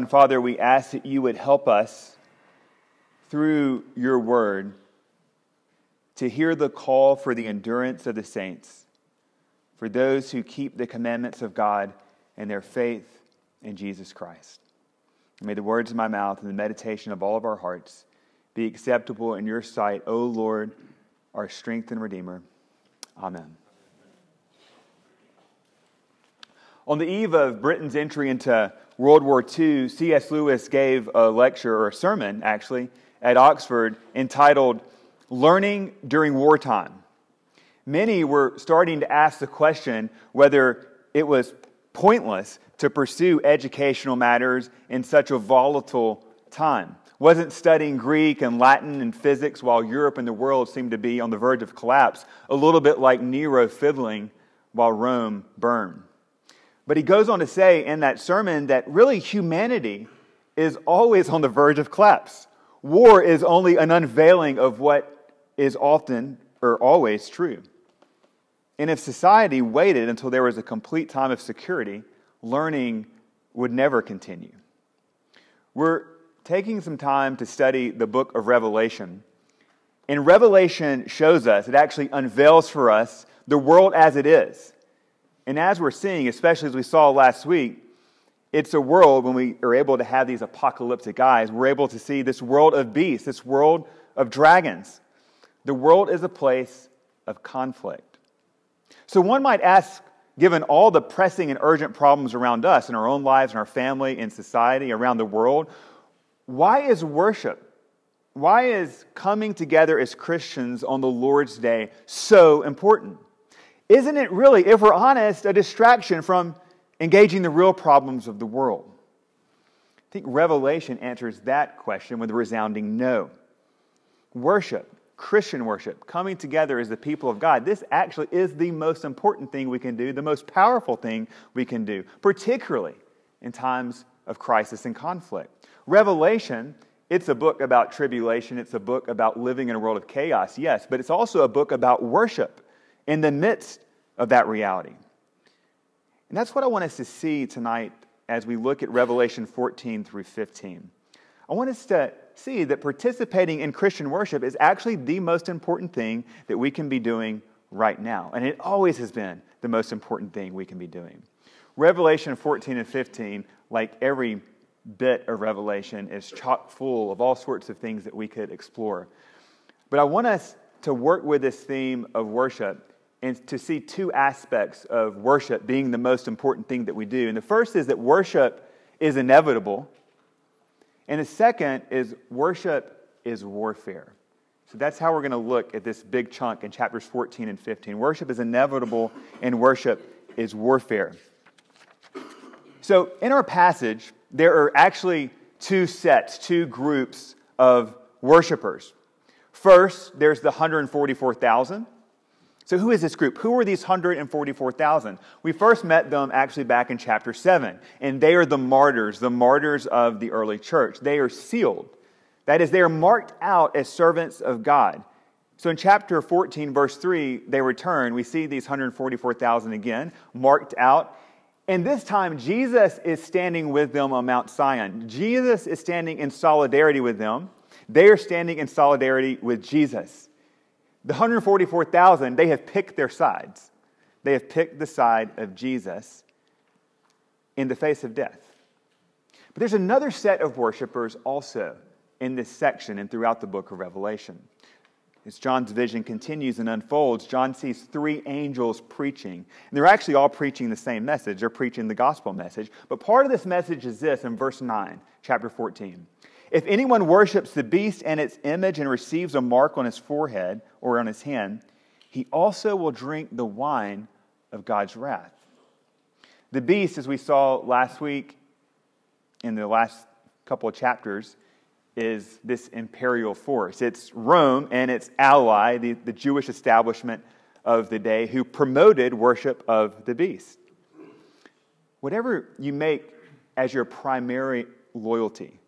And Father, we ask that you would help us through your word to hear the call for the endurance of the saints, for those who keep the commandments of God and their faith in Jesus Christ. May the words of my mouth and the meditation of all of our hearts be acceptable in your sight, O Lord, our strength and Redeemer. Amen. On the eve of Britain's entry into World War II, C.S. Lewis gave a lecture, or a sermon actually, at Oxford entitled Learning During Wartime. Many were starting to ask the question whether it was pointless to pursue educational matters in such a volatile time. Wasn't studying Greek and Latin and physics while Europe and the world seemed to be on the verge of collapse a little bit like Nero fiddling while Rome burned? But he goes on to say in that sermon that really humanity is always on the verge of collapse. War is only an unveiling of what is often or always true. And if society waited until there was a complete time of security, learning would never continue. We're taking some time to study the book of Revelation. And Revelation shows us, it actually unveils for us the world as it is. And as we're seeing, especially as we saw last week, it's a world when we are able to have these apocalyptic eyes, we're able to see this world of beasts, this world of dragons. The world is a place of conflict. So one might ask, given all the pressing and urgent problems around us in our own lives, in our family, in society, around the world, why is worship, why is coming together as Christians on the Lord's Day so important? Isn't it really, if we're honest, a distraction from engaging the real problems of the world? I think Revelation answers that question with a resounding no. Worship, Christian worship, coming together as the people of God, this actually is the most important thing we can do, the most powerful thing we can do, particularly in times of crisis and conflict. Revelation, it's a book about tribulation, it's a book about living in a world of chaos, yes, but it's also a book about worship in the midst of that reality. And that's what I want us to see tonight as we look at Revelation 14 through 15. I want us to see that participating in Christian worship is actually the most important thing that we can be doing right now. And it always has been the most important thing we can be doing. Revelation 14 and 15, like every bit of Revelation, is chock full of all sorts of things that we could explore. But I want us to work with this theme of worship and to see two aspects of worship being the most important thing that we do. And the first is that worship is inevitable, and the second is worship is warfare. So that's how we're going to look at this big chunk in chapters 14 and 15. Worship is inevitable, and worship is warfare. So in our passage, there are actually two sets, two groups of worshipers. First, there's the 144,000 so, who is this group? Who are these 144,000? We first met them actually back in chapter 7, and they are the martyrs, the martyrs of the early church. They are sealed. That is, they are marked out as servants of God. So, in chapter 14, verse 3, they return. We see these 144,000 again, marked out. And this time, Jesus is standing with them on Mount Zion. Jesus is standing in solidarity with them. They are standing in solidarity with Jesus. The 144,000, they have picked their sides. They have picked the side of Jesus in the face of death. But there's another set of worshipers also in this section and throughout the book of Revelation. As John's vision continues and unfolds, John sees three angels preaching. And they're actually all preaching the same message. They're preaching the gospel message. But part of this message is this in verse 9, chapter 14. If anyone worships the beast and its image and receives a mark on his forehead or on his hand, he also will drink the wine of God's wrath. The beast, as we saw last week in the last couple of chapters, is this imperial force. It's Rome and its ally, the, the Jewish establishment of the day, who promoted worship of the beast. Whatever you make as your primary loyalty,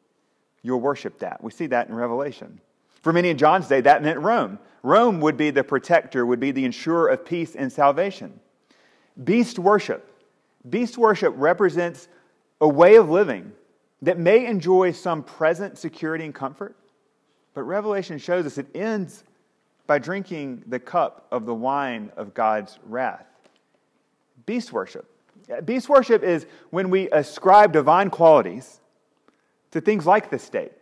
you'll worship that. We see that in Revelation. For many in John's day, that meant Rome. Rome would be the protector, would be the insurer of peace and salvation. Beast worship. Beast worship represents a way of living that may enjoy some present security and comfort, but Revelation shows us it ends by drinking the cup of the wine of God's wrath. Beast worship. Beast worship is when we ascribe divine qualities to things like the state,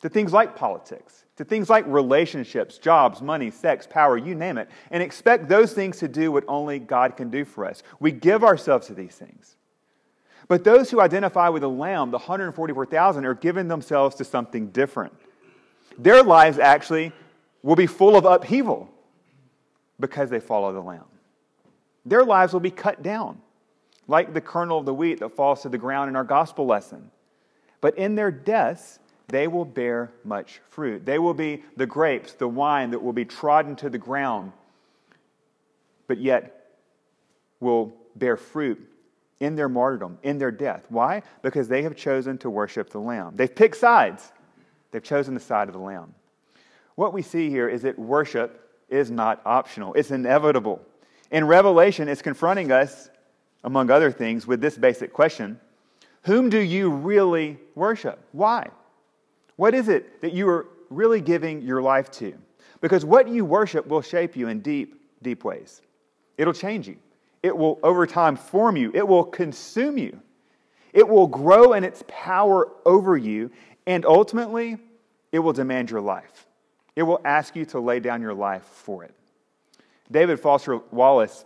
to things like politics, to things like relationships, jobs, money, sex, power, you name it, and expect those things to do what only God can do for us. We give ourselves to these things. But those who identify with the Lamb, the 144,000, are giving themselves to something different. Their lives actually will be full of upheaval because they follow the Lamb. Their lives will be cut down, like the kernel of the wheat that falls to the ground in our gospel lesson. But in their deaths, they will bear much fruit. They will be the grapes, the wine that will be trodden to the ground, but yet will bear fruit in their martyrdom, in their death. Why? Because they have chosen to worship the Lamb. They've picked sides, they've chosen the side of the Lamb. What we see here is that worship is not optional, it's inevitable. In Revelation, it's confronting us, among other things, with this basic question Whom do you really worship? Why? What is it that you are really giving your life to? Because what you worship will shape you in deep, deep ways. It'll change you. It will, over time, form you. It will consume you. It will grow in its power over you. And ultimately, it will demand your life. It will ask you to lay down your life for it. David Foster Wallace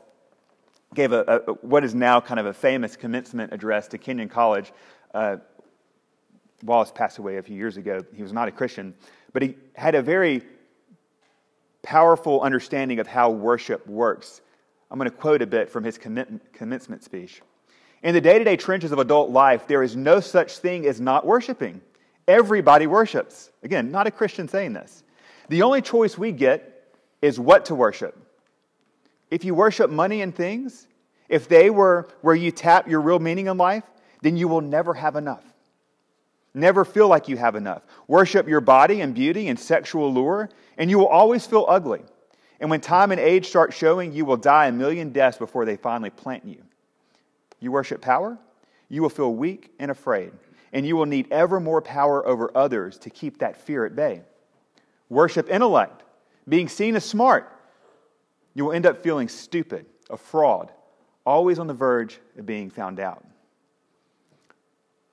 gave a, a what is now kind of a famous commencement address to Kenyon College. Uh, Wallace passed away a few years ago. He was not a Christian, but he had a very powerful understanding of how worship works. I'm going to quote a bit from his commencement speech. In the day to day trenches of adult life, there is no such thing as not worshiping. Everybody worships. Again, not a Christian saying this. The only choice we get is what to worship. If you worship money and things, if they were where you tap your real meaning in life, then you will never have enough. Never feel like you have enough. Worship your body and beauty and sexual lure, and you will always feel ugly. And when time and age start showing, you will die a million deaths before they finally plant you. You worship power, you will feel weak and afraid, and you will need ever more power over others to keep that fear at bay. Worship intellect, being seen as smart, you will end up feeling stupid, a fraud, always on the verge of being found out.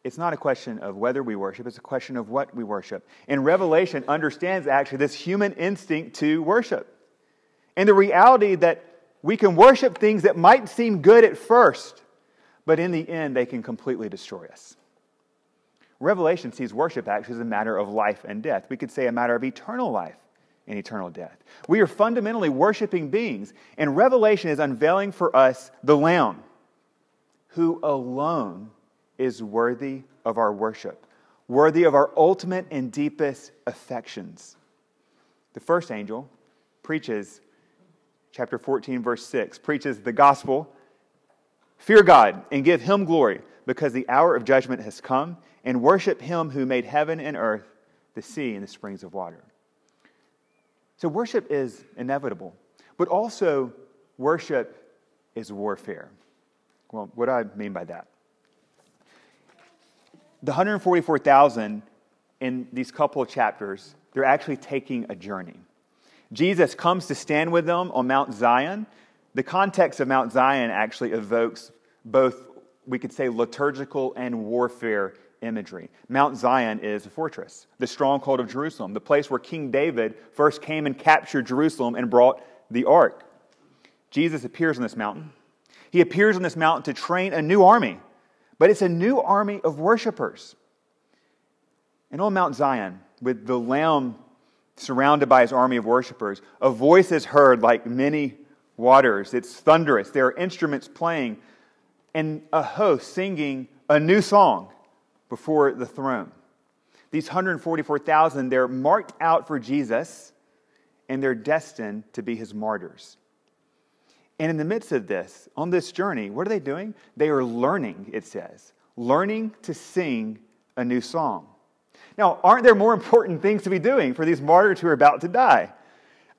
It's not a question of whether we worship, it's a question of what we worship. And Revelation understands actually this human instinct to worship and the reality that we can worship things that might seem good at first, but in the end, they can completely destroy us. Revelation sees worship actually as a matter of life and death. We could say a matter of eternal life and eternal death. We are fundamentally worshiping beings, and Revelation is unveiling for us the Lamb, who alone is worthy of our worship, worthy of our ultimate and deepest affections. The first angel preaches chapter 14, verse 6, preaches the gospel Fear God and give him glory, because the hour of judgment has come, and worship him who made heaven and earth, the sea, and the springs of water. So, worship is inevitable, but also worship is warfare. Well, what do I mean by that? The 144,000 in these couple of chapters, they're actually taking a journey. Jesus comes to stand with them on Mount Zion. The context of Mount Zion actually evokes both, we could say, liturgical and warfare imagery. Mount Zion is a fortress, the stronghold of Jerusalem, the place where King David first came and captured Jerusalem and brought the ark. Jesus appears on this mountain. He appears on this mountain to train a new army, but it's a new army of worshipers. And on Mount Zion, with the Lamb surrounded by his army of worshipers. A voice is heard like many waters. It's thunderous. There are instruments playing, and a host singing a new song before the throne. These 144,000, they're marked out for Jesus, and they're destined to be his martyrs. And in the midst of this, on this journey, what are they doing? They are learning, it says, learning to sing a new song. Now, aren't there more important things to be doing for these martyrs who are about to die?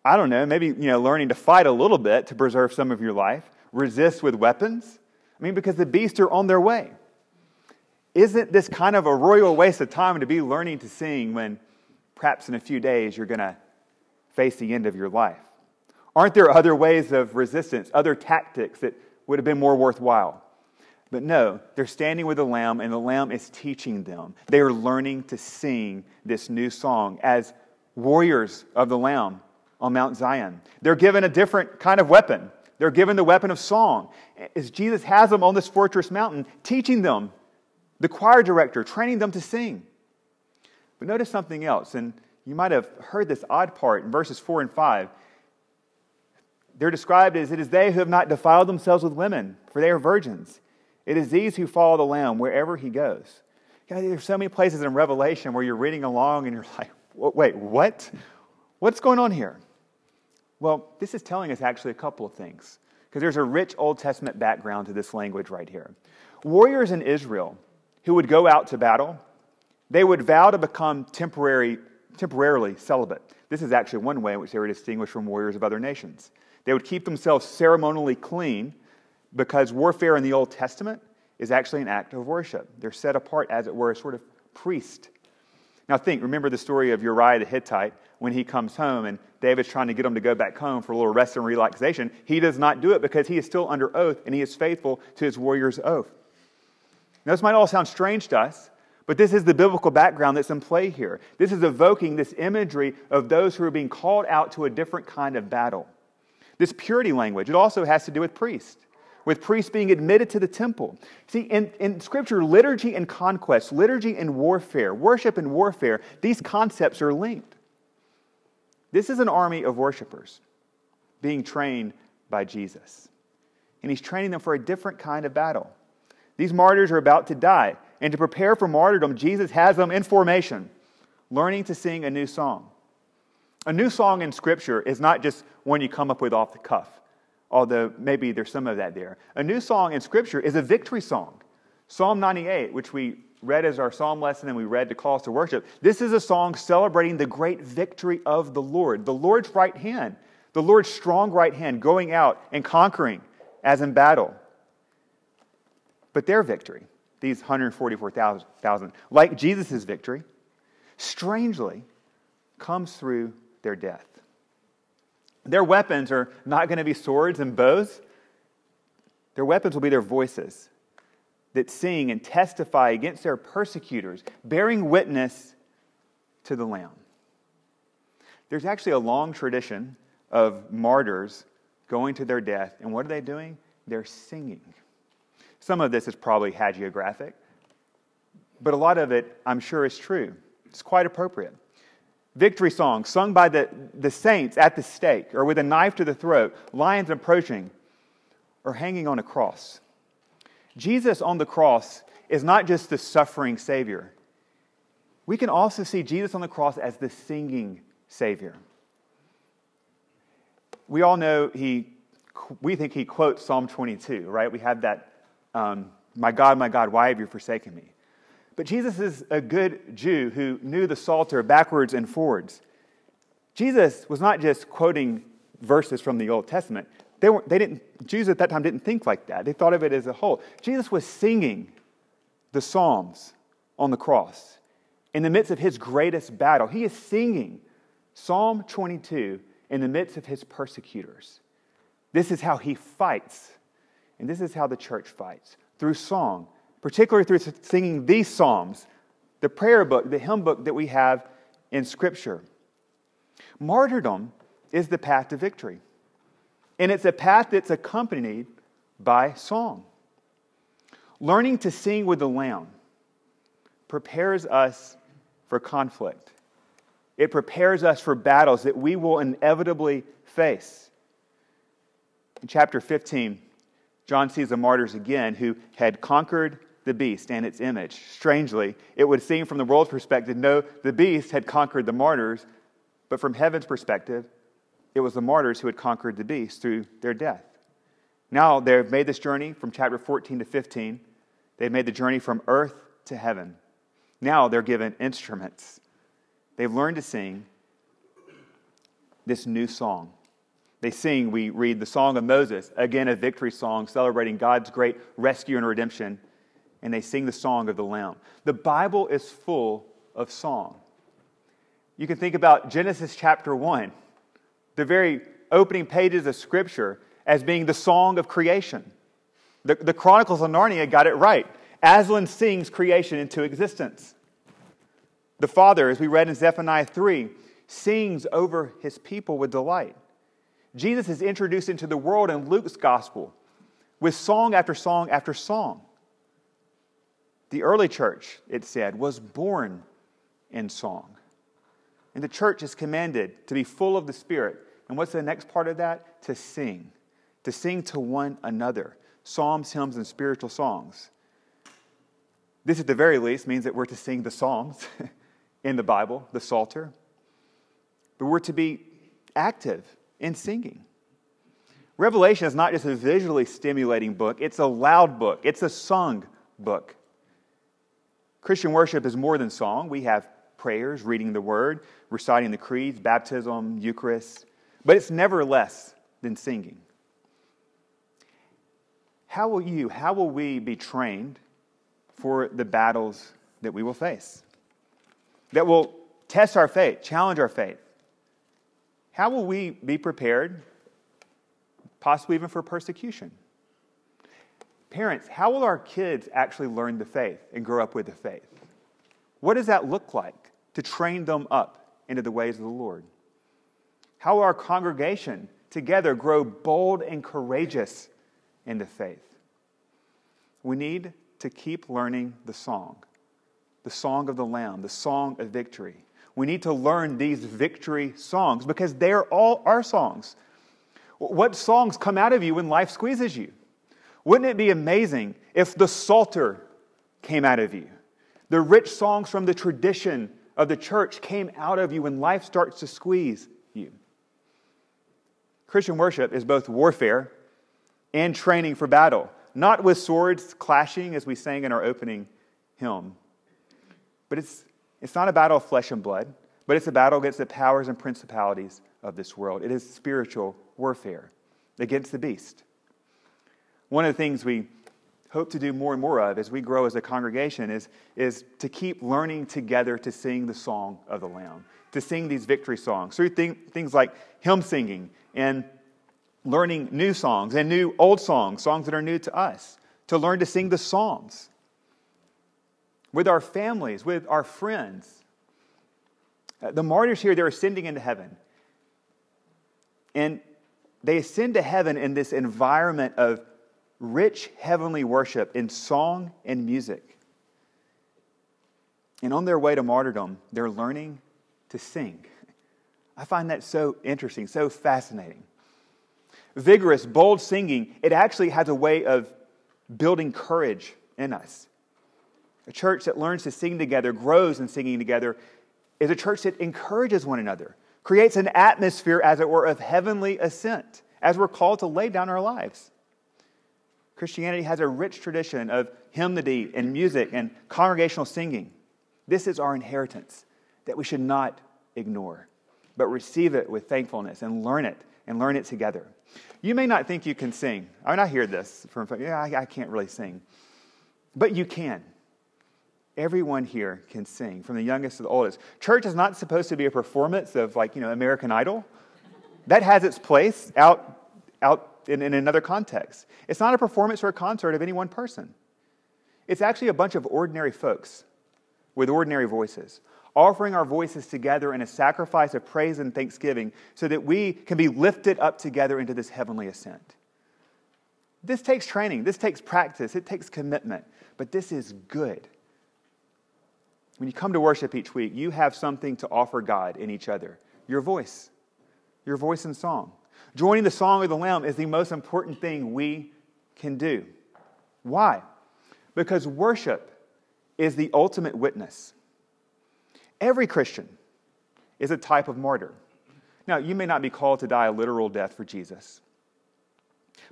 I don't know, maybe, you know, learning to fight a little bit to preserve some of your life, resist with weapons. I mean, because the beasts are on their way. Isn't this kind of a royal waste of time to be learning to sing when perhaps in a few days you're going to face the end of your life? Aren't there other ways of resistance, other tactics that would have been more worthwhile? But no, they're standing with the Lamb, and the Lamb is teaching them. They are learning to sing this new song as warriors of the Lamb on Mount Zion. They're given a different kind of weapon. They're given the weapon of song. As Jesus has them on this fortress mountain, teaching them, the choir director, training them to sing. But notice something else, and you might have heard this odd part in verses 4 and 5. They're described as it is they who have not defiled themselves with women, for they are virgins. It is these who follow the Lamb wherever he goes. You know, there's so many places in Revelation where you're reading along and you're like, wait, what? What's going on here? Well, this is telling us actually a couple of things, because there's a rich Old Testament background to this language right here. Warriors in Israel who would go out to battle, they would vow to become temporary, temporarily celibate. This is actually one way in which they were distinguished from warriors of other nations. They would keep themselves ceremonially clean because warfare in the Old Testament is actually an act of worship. They're set apart, as it were, as sort of priest. Now, think, remember the story of Uriah the Hittite when he comes home and David's trying to get him to go back home for a little rest and relaxation. He does not do it because he is still under oath and he is faithful to his warrior's oath. Now, this might all sound strange to us, but this is the biblical background that's in play here. This is evoking this imagery of those who are being called out to a different kind of battle. This purity language, it also has to do with priests with priests being admitted to the temple. See, in, in Scripture, liturgy and conquest, liturgy and warfare, worship and warfare, these concepts are linked. This is an army of worshipers being trained by Jesus. And he's training them for a different kind of battle. These martyrs are about to die. And to prepare for martyrdom, Jesus has them in formation, learning to sing a new song. A new song in Scripture is not just one you come up with off the cuff although maybe there's some of that there. A new song in Scripture is a victory song. Psalm 98, which we read as our psalm lesson and we read to call us to worship, this is a song celebrating the great victory of the Lord, the Lord's right hand, the Lord's strong right hand going out and conquering as in battle. But their victory, these 144,000, like Jesus' victory, strangely comes through their death. Their weapons are not going to be swords and bows. Their weapons will be their voices that sing and testify against their persecutors, bearing witness to the Lamb. There's actually a long tradition of martyrs going to their death, and what are they doing? They're singing. Some of this is probably hagiographic, but a lot of it, I'm sure, is true. It's quite appropriate victory song sung by the, the saints at the stake or with a knife to the throat, lions approaching, or hanging on a cross. Jesus on the cross is not just the suffering Savior. We can also see Jesus on the cross as the singing Savior. We all know he, we think he quotes Psalm 22, right? We have that, um, My God, my God, why have you forsaken me? But Jesus is a good Jew who knew the Psalter backwards and forwards. Jesus was not just quoting verses from the Old Testament. They, were, they didn't, Jews at that time didn't think like that. They thought of it as a whole. Jesus was singing the Psalms on the cross in the midst of his greatest battle. He is singing Psalm 22 in the midst of his persecutors. This is how he fights, and this is how the church fights through song, particularly through singing these Psalms, the prayer book, the hymn book that we have in Scripture. Martyrdom is the path to victory, and it's a path that's accompanied by song. Learning to sing with the Lamb prepares us for conflict. It prepares us for battles that we will inevitably face. In chapter 15, John sees the martyrs again who had conquered the beast and its image. Strangely, it would seem from the world's perspective, no, the beast had conquered the martyrs, but from heaven's perspective, it was the martyrs who had conquered the beast through their death. Now they've made this journey from chapter 14 to 15. They've made the journey from earth to heaven. Now they're given instruments. They've learned to sing this new song. They sing, we read the Song of Moses, again a victory song celebrating God's great rescue and redemption and they sing the song of the Lamb. The Bible is full of song. You can think about Genesis chapter 1, the very opening pages of Scripture, as being the song of creation. The, the Chronicles of Narnia got it right. Aslan sings creation into existence. The Father, as we read in Zephaniah 3, sings over his people with delight. Jesus is introduced into the world in Luke's gospel with song after song after song. The early church, it said, was born in song. And the church is commanded to be full of the Spirit. And what's the next part of that? To sing. To sing to one another. Psalms, hymns, and spiritual songs. This, at the very least, means that we're to sing the Psalms in the Bible, the Psalter. But we're to be active in singing. Revelation is not just a visually stimulating book, it's a loud book, it's a sung book. Christian worship is more than song. We have prayers, reading the word, reciting the creeds, baptism, Eucharist, but it's never less than singing. How will you, how will we be trained for the battles that we will face? That will test our faith, challenge our faith. How will we be prepared, possibly even for persecution? Parents, how will our kids actually learn the faith and grow up with the faith? What does that look like to train them up into the ways of the Lord? How will our congregation together grow bold and courageous in the faith? We need to keep learning the song, the song of the Lamb, the song of victory. We need to learn these victory songs because they are all our songs. What songs come out of you when life squeezes you? Wouldn't it be amazing if the Psalter came out of you? The rich songs from the tradition of the church came out of you when life starts to squeeze you. Christian worship is both warfare and training for battle, not with swords clashing as we sang in our opening hymn, but it's it's not a battle of flesh and blood, but it's a battle against the powers and principalities of this world. It is spiritual warfare against the beast. One of the things we hope to do more and more of as we grow as a congregation is, is to keep learning together to sing the song of the Lamb, to sing these victory songs through th- things like hymn singing and learning new songs and new old songs, songs that are new to us, to learn to sing the Psalms with our families, with our friends. Uh, the martyrs here, they're ascending into heaven. And they ascend to heaven in this environment of rich heavenly worship in song and music. And on their way to martyrdom, they're learning to sing. I find that so interesting, so fascinating. Vigorous, bold singing, it actually has a way of building courage in us. A church that learns to sing together, grows in singing together, is a church that encourages one another, creates an atmosphere, as it were, of heavenly ascent, as we're called to lay down our lives. Christianity has a rich tradition of hymnody and music and congregational singing. This is our inheritance that we should not ignore, but receive it with thankfulness and learn it and learn it together. You may not think you can sing. I mean, I hear this from, yeah, I, I can't really sing. But you can. Everyone here can sing, from the youngest to the oldest. Church is not supposed to be a performance of, like, you know, American Idol. That has its place out, out in, in another context. It's not a performance or a concert of any one person. It's actually a bunch of ordinary folks with ordinary voices, offering our voices together in a sacrifice of praise and thanksgiving so that we can be lifted up together into this heavenly ascent. This takes training, this takes practice, it takes commitment, but this is good. When you come to worship each week, you have something to offer God in each other your voice, your voice and song. Joining the Song of the Lamb is the most important thing we can do. Why? Because worship is the ultimate witness. Every Christian is a type of martyr. Now, you may not be called to die a literal death for Jesus,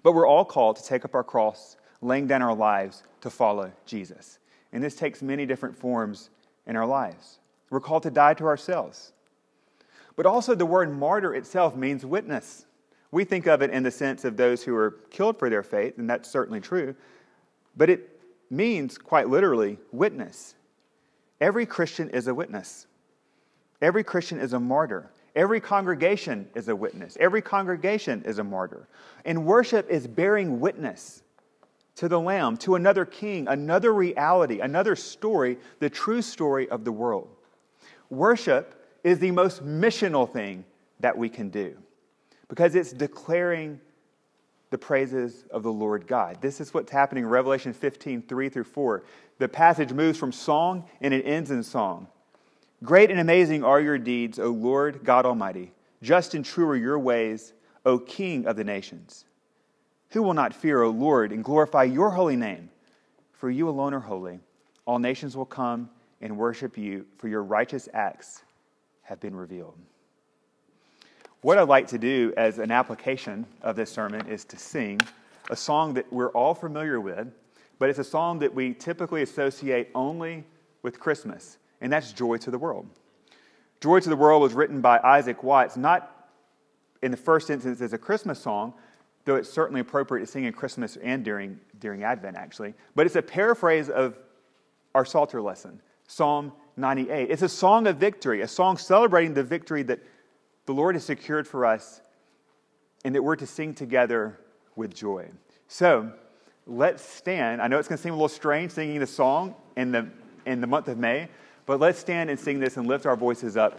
but we're all called to take up our cross, laying down our lives to follow Jesus. And this takes many different forms in our lives. We're called to die to ourselves. But also, the word martyr itself means witness. We think of it in the sense of those who are killed for their faith, and that's certainly true. But it means, quite literally, witness. Every Christian is a witness. Every Christian is a martyr. Every congregation is a witness. Every congregation is a martyr. And worship is bearing witness to the Lamb, to another king, another reality, another story, the true story of the world. Worship is the most missional thing that we can do because it's declaring the praises of the Lord God. This is what's happening in Revelation 15, 3 through 4. The passage moves from song and it ends in song. Great and amazing are your deeds, O Lord God Almighty. Just and true are your ways, O King of the nations. Who will not fear, O Lord, and glorify your holy name? For you alone are holy. All nations will come and worship you, for your righteous acts have been revealed. What I'd like to do as an application of this sermon is to sing a song that we're all familiar with, but it's a song that we typically associate only with Christmas, and that's Joy to the World. Joy to the World was written by Isaac Watts, not in the first instance as a Christmas song, though it's certainly appropriate to sing in Christmas and during, during Advent, actually, but it's a paraphrase of our Psalter lesson, Psalm 98. It's a song of victory, a song celebrating the victory that the Lord has secured for us and that we're to sing together with joy. So let's stand. I know it's going to seem a little strange singing the song in the, in the month of May, but let's stand and sing this and lift our voices up